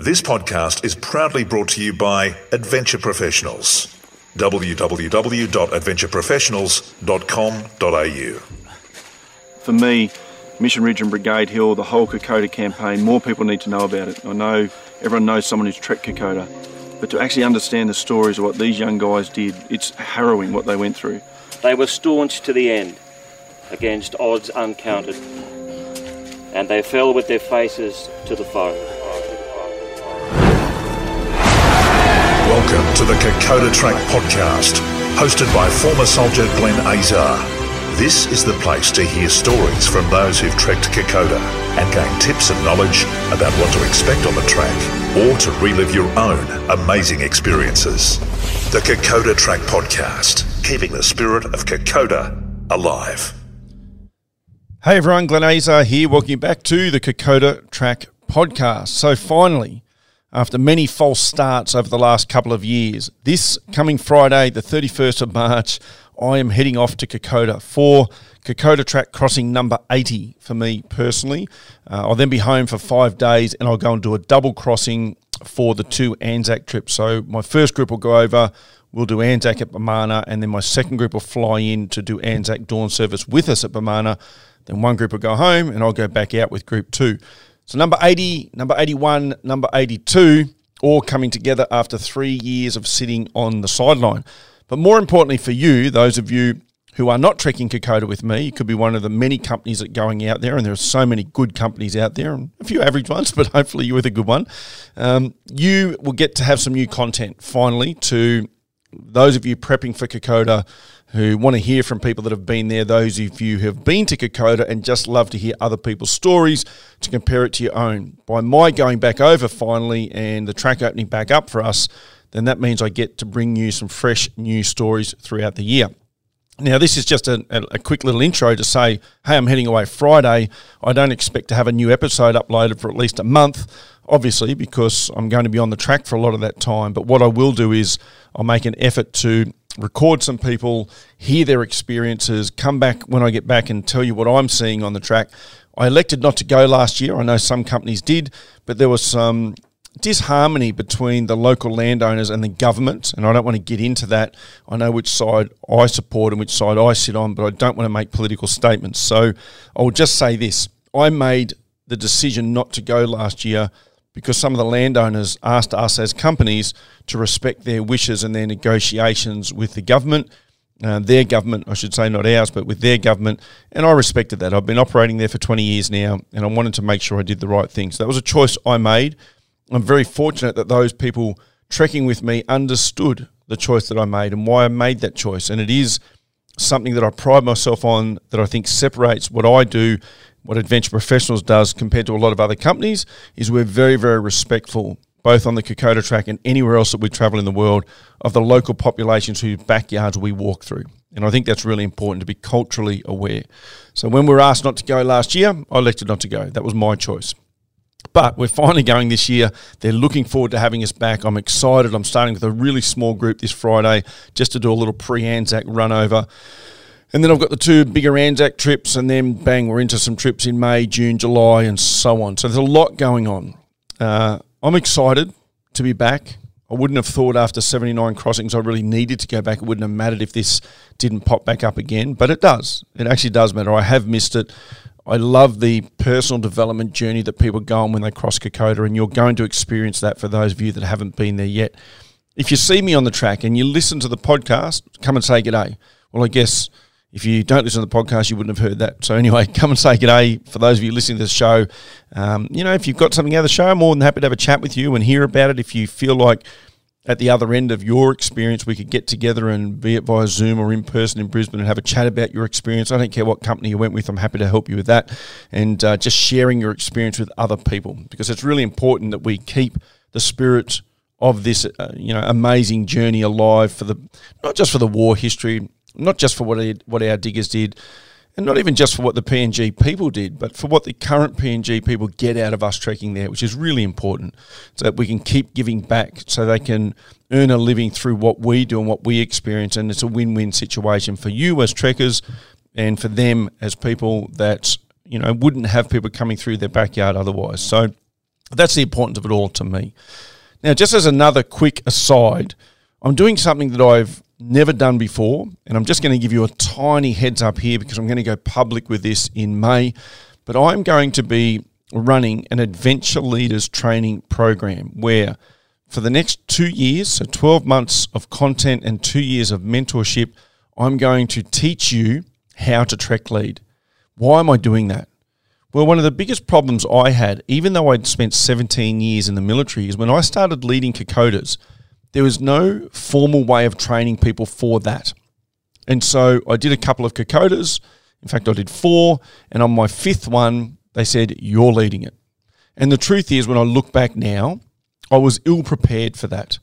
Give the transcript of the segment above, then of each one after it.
This podcast is proudly brought to you by Adventure Professionals. www.adventureprofessionals.com.au. For me, Mission Ridge and Brigade Hill, the whole Kokoda campaign, more people need to know about it. I know everyone knows someone who's trekked Kokoda, but to actually understand the stories of what these young guys did, it's harrowing what they went through. They were staunch to the end against odds uncounted, and they fell with their faces to the foe. Welcome to the Kokoda Track Podcast, hosted by former soldier Glenn Azar. This is the place to hear stories from those who've trekked Kokoda and gain tips and knowledge about what to expect on the track or to relive your own amazing experiences. The Kokoda Track Podcast, keeping the spirit of Kokoda alive. Hey everyone, Glenn Azar here. Welcome back to the Kokoda Track Podcast. So finally, after many false starts over the last couple of years. This coming Friday, the 31st of March, I am heading off to Kokoda for Kokoda Track crossing number 80 for me personally. Uh, I'll then be home for five days and I'll go and do a double crossing for the two Anzac trips. So my first group will go over. We'll do Anzac at Bomana, and then my second group will fly in to do Anzac dawn service with us at Bomana. Then one group will go home, and I'll go back out with group two. So number 80, number 81, number 82, all coming together after three years of sitting on the sideline. But more importantly for you, those of you who are not trekking Kokoda with me, you could be one of the many companies that are going out there, and there are so many good companies out there, and a few average ones, but hopefully you're with a good one. Um, you will get to have some new content finally to those of you prepping for Kokoda who want to hear from people that have been there, those of you who have been to Kokoda and just love to hear other people's stories to compare it to your own. By my going back over finally and the track opening back up for us, then that means I get to bring you some fresh new stories throughout the year. Now, this is just a, a, quick little intro to say, hey, I'm heading away Friday. I don't expect to have a new episode uploaded for at least a month, obviously, because I'm going to be on the track for a lot of that time. But what I will do is I'll make an effort to record some people, hear their experiences, come back when I get back and tell you what I'm seeing on the track. I elected not to go last year. I know some companies did, but there was some disharmony between the local landowners and the government, and I don't want to get into that. I know which side I support and which side I sit on, but I don't want to make political statements. So I'll just say this I made the decision not to go last year because some of the landowners asked us as companies to respect their wishes and their negotiations with the government. Uh, their government, I should say, not ours, but with their government. And I respected that. I've been operating there for 20 years now, and I wanted to make sure I did the right thing. So that was a choice I made. I'm very fortunate that those people trekking with me understood the choice that I made and why I made that choice. And it is something that I pride myself on that I think separates what I do, what Adventure Professionals does compared to a lot of other companies, is we're very, very respectful, both on the Kokoda track and anywhere else that we travel in the world, of the local populations whose backyards we walk through. And I think that's really important to be culturally aware. So when we were asked not to go last year, I elected not to go. That was my choice. But we're finally going this year. They're looking forward to having us back. I'm excited. I'm starting with a really small group this Friday just to do a little pre Anzac run over. And then I've got the two bigger Anzac trips, and then bang, we're into some trips in May, June, July, and so on. So there's a lot going on. Uh, I'm excited to be back. I wouldn't have thought after 79 crossings I really needed to go back. It wouldn't have mattered if this didn't pop back up again, but it does. It actually does matter. I have missed it. I love the personal development journey that people go on when they cross Kokoda, and you're going to experience that for those of you that haven't been there yet. If you see me on the track and you listen to the podcast, come and say g'day. Well, I guess if you don't listen to the podcast, you wouldn't have heard that. So anyway, come and say g'day for those of you listening to the show. Um, you know, if you've got something out of the show, I'm more than happy to have a chat with you and hear about it. If you feel like at the other end of your experience, we could get together and be it via Zoom or in person in Brisbane and have a chat about your experience. I don't care what company you went with, I'm happy to help you with that. And uh, just sharing your experience with other people because it's really important that we keep the spirit of this, uh, you know, amazing journey alive for the not just for the war history, not just for what it, what our diggers did, and not even just for what the PNG people did, but for what the current PNG people get out of us trekking there, which is really important, so that we can keep giving back, so they can earn a living through what we do and what we experience, and it's a win-win situation for you as trekkers, and for them as people that you know wouldn't have people coming through their backyard otherwise. So That's the importance of it all to me. Now, just as another quick aside, I'm doing something that I've never done before, and I'm just going to give you a tiny heads up here because I'm going to go public with this in May. But I'm going to be running an adventure leaders training program where for the next two years, so 12 months of content and two years of mentorship, I'm going to teach you how to trek lead. Why am I doing that? Well, one of the biggest problems I had, even though I'd spent 17 years in the military, is when I started leading Kokodas, there was no formal way of training people for that. And so I did a couple of Kokodas. In fact, I did four. And on my fifth one, they said, You're leading it. And the truth is, when I look back now, I was ill prepared for that.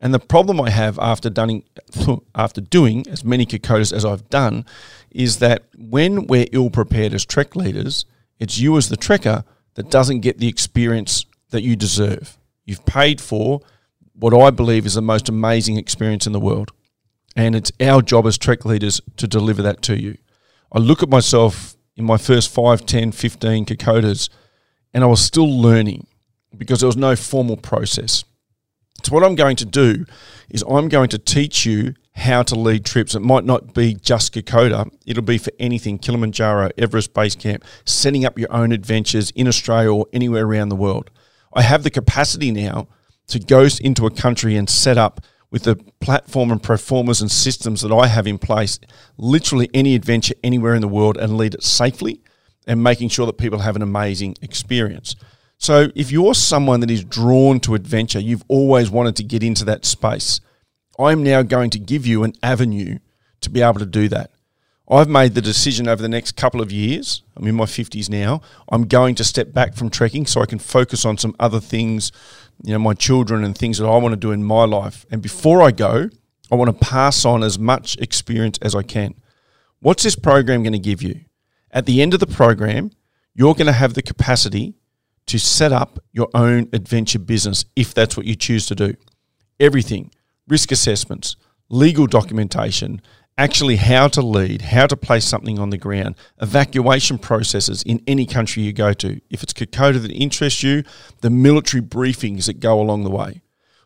And the problem I have after, done, after doing as many Kokodas as I've done is that when we're ill prepared as trek leaders, it's you as the trekker that doesn't get the experience that you deserve. You've paid for what I believe is the most amazing experience in the world. And it's our job as trek leaders to deliver that to you. I look at myself in my first 5, 10, 15 Kokodas, and I was still learning because there was no formal process. So, what I'm going to do is I'm going to teach you how to lead trips. It might not be just Kokoda, it'll be for anything Kilimanjaro, Everest Base Camp, setting up your own adventures in Australia or anywhere around the world. I have the capacity now to go into a country and set up with the platform and performers and systems that I have in place, literally any adventure anywhere in the world and lead it safely and making sure that people have an amazing experience. So, if you're someone that is drawn to adventure, you've always wanted to get into that space I'm now going to give you an avenue to be able to do that. I've made the decision over the next couple of years, I'm in my 50s now, I'm going to step back from trekking so I can focus on some other things, you know, my children and things that I want to do in my life. And before I go, I want to pass on as much experience as I can. What's this program going to give you? At the end of the program, you're going to have the capacity to set up your own adventure business if that's what you choose to do. Everything risk assessments, legal documentation, actually how to lead, how to place something on the ground, evacuation processes in any country you go to. If it's Kokoda that interests you, the military briefings that go along the way.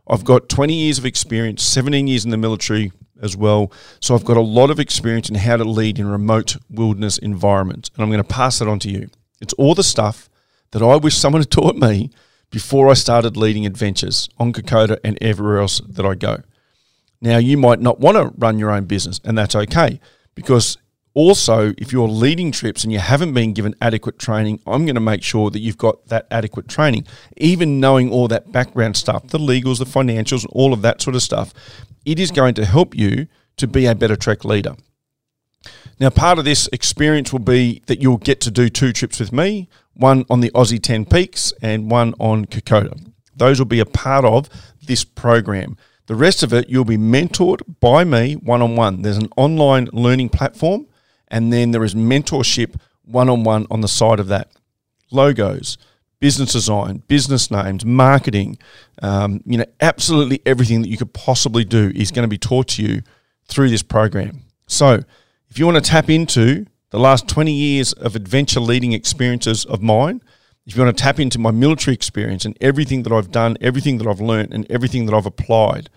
I've got 20 years of experience, 17 years in the military as well. So I've got a lot of experience in how to lead in remote wilderness environments. And I'm going to pass that on to you. It's all the stuff that I wish someone had taught me before I started leading adventures on Kokoda and everywhere else that I go. Now, you might not want to run your own business, and that's okay because also, if you're leading trips and you haven't been given adequate training, I'm going to make sure that you've got that adequate training. Even knowing all that background stuff, the legals, the financials, and all of that sort of stuff, it is going to help you to be a better trek leader. Now, part of this experience will be that you'll get to do two trips with me one on the Aussie 10 Peaks and one on Kokoda. Those will be a part of this program. The rest of it, you'll be mentored by me one on one. There's an online learning platform, and then there is mentorship one on one on the side of that. Logos, business design, business names, marketing, um, you know, absolutely everything that you could possibly do is going to be taught to you through this program. So, if you want to tap into the last 20 years of adventure leading experiences of mine, if you want to tap into my military experience and everything that I've done, everything that I've learned, and everything that I've applied,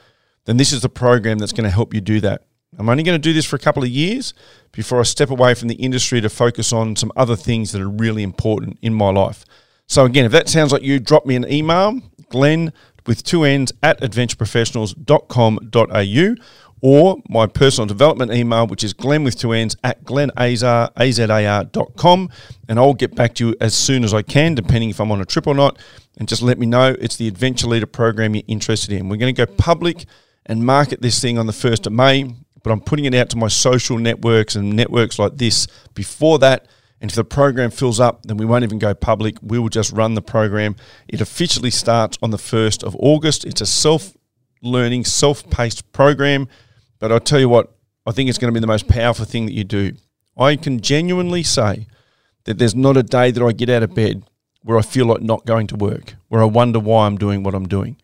then this is the program that's going to help you do that. I'm only going to do this for a couple of years before I step away from the industry to focus on some other things that are really important in my life. So, again, if that sounds like you, drop me an email, Glenn with two N's at adventureprofessionals.com.au or my personal development email, which is glenn with two N's at glennazar. And I'll get back to you as soon as I can, depending if I'm on a trip or not. And just let me know it's the Adventure Leader program you're interested in. We're going to go public and market this thing on the 1st of May, but I'm putting it out to my social networks and networks like this before that. And if the program fills up, then we won't even go public. We will just run the program. It officially starts on the 1st of August. It's a self learning, self paced program but I'll tell you what, I think it's going to be the most powerful thing that you do. I can genuinely say that there's not a day that I get out of bed where I feel like not going to work, where I wonder why I'm doing what I'm doing.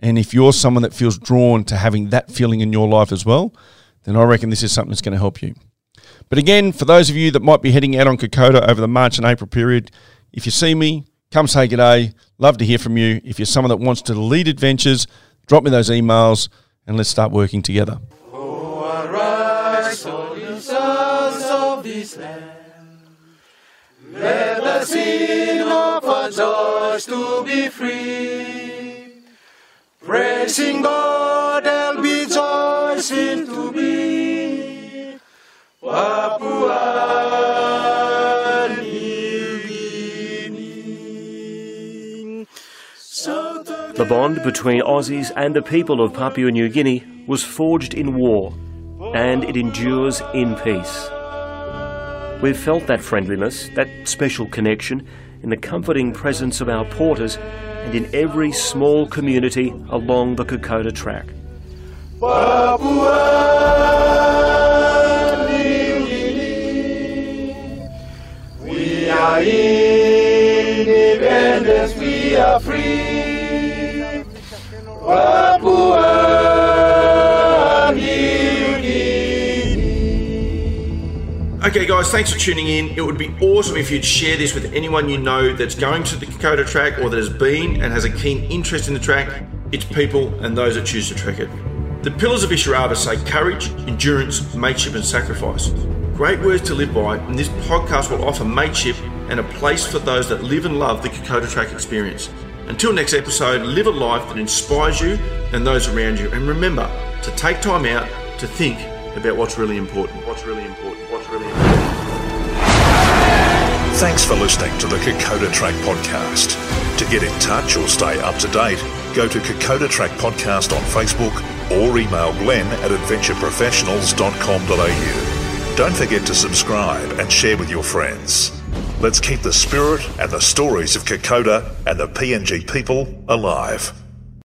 And if you're someone that feels drawn to having that feeling in your life as well, then I reckon this is something that's going to help you. But again, for those of you that might be heading out on Kokoda over the March and April period, if you see me, come say good day. Love to hear from you. If you're someone that wants to lead adventures, drop me those emails and let's start working together. Let our joys to be free. Praising God to be Papua the The bond between Aussies and the people of Papua New Guinea was forged in war, and it endures in peace. We've felt that friendliness, that special connection, in the comforting presence of our porters and in every small community along the Kokoda track. Papua New Guinea. We are independent, we are free. Papua guys, thanks for tuning in. It would be awesome if you'd share this with anyone you know that's going to the Kokoda track or that has been and has a keen interest in the track. It's people and those that choose to trek it. The pillars of Isurava say courage, endurance, mateship, and sacrifice. Great words to live by, and this podcast will offer mateship and a place for those that live and love the Kokoda track experience. Until next episode, live a life that inspires you and those around you, and remember to take time out to think about what's really important. What's really important. What's really important. Thanks for listening to the Kokoda Track Podcast. To get in touch or stay up to date, go to Kokoda Track Podcast on Facebook or email glenn at adventureprofessionals.com.au. Don't forget to subscribe and share with your friends. Let's keep the spirit and the stories of Kokoda and the PNG people alive.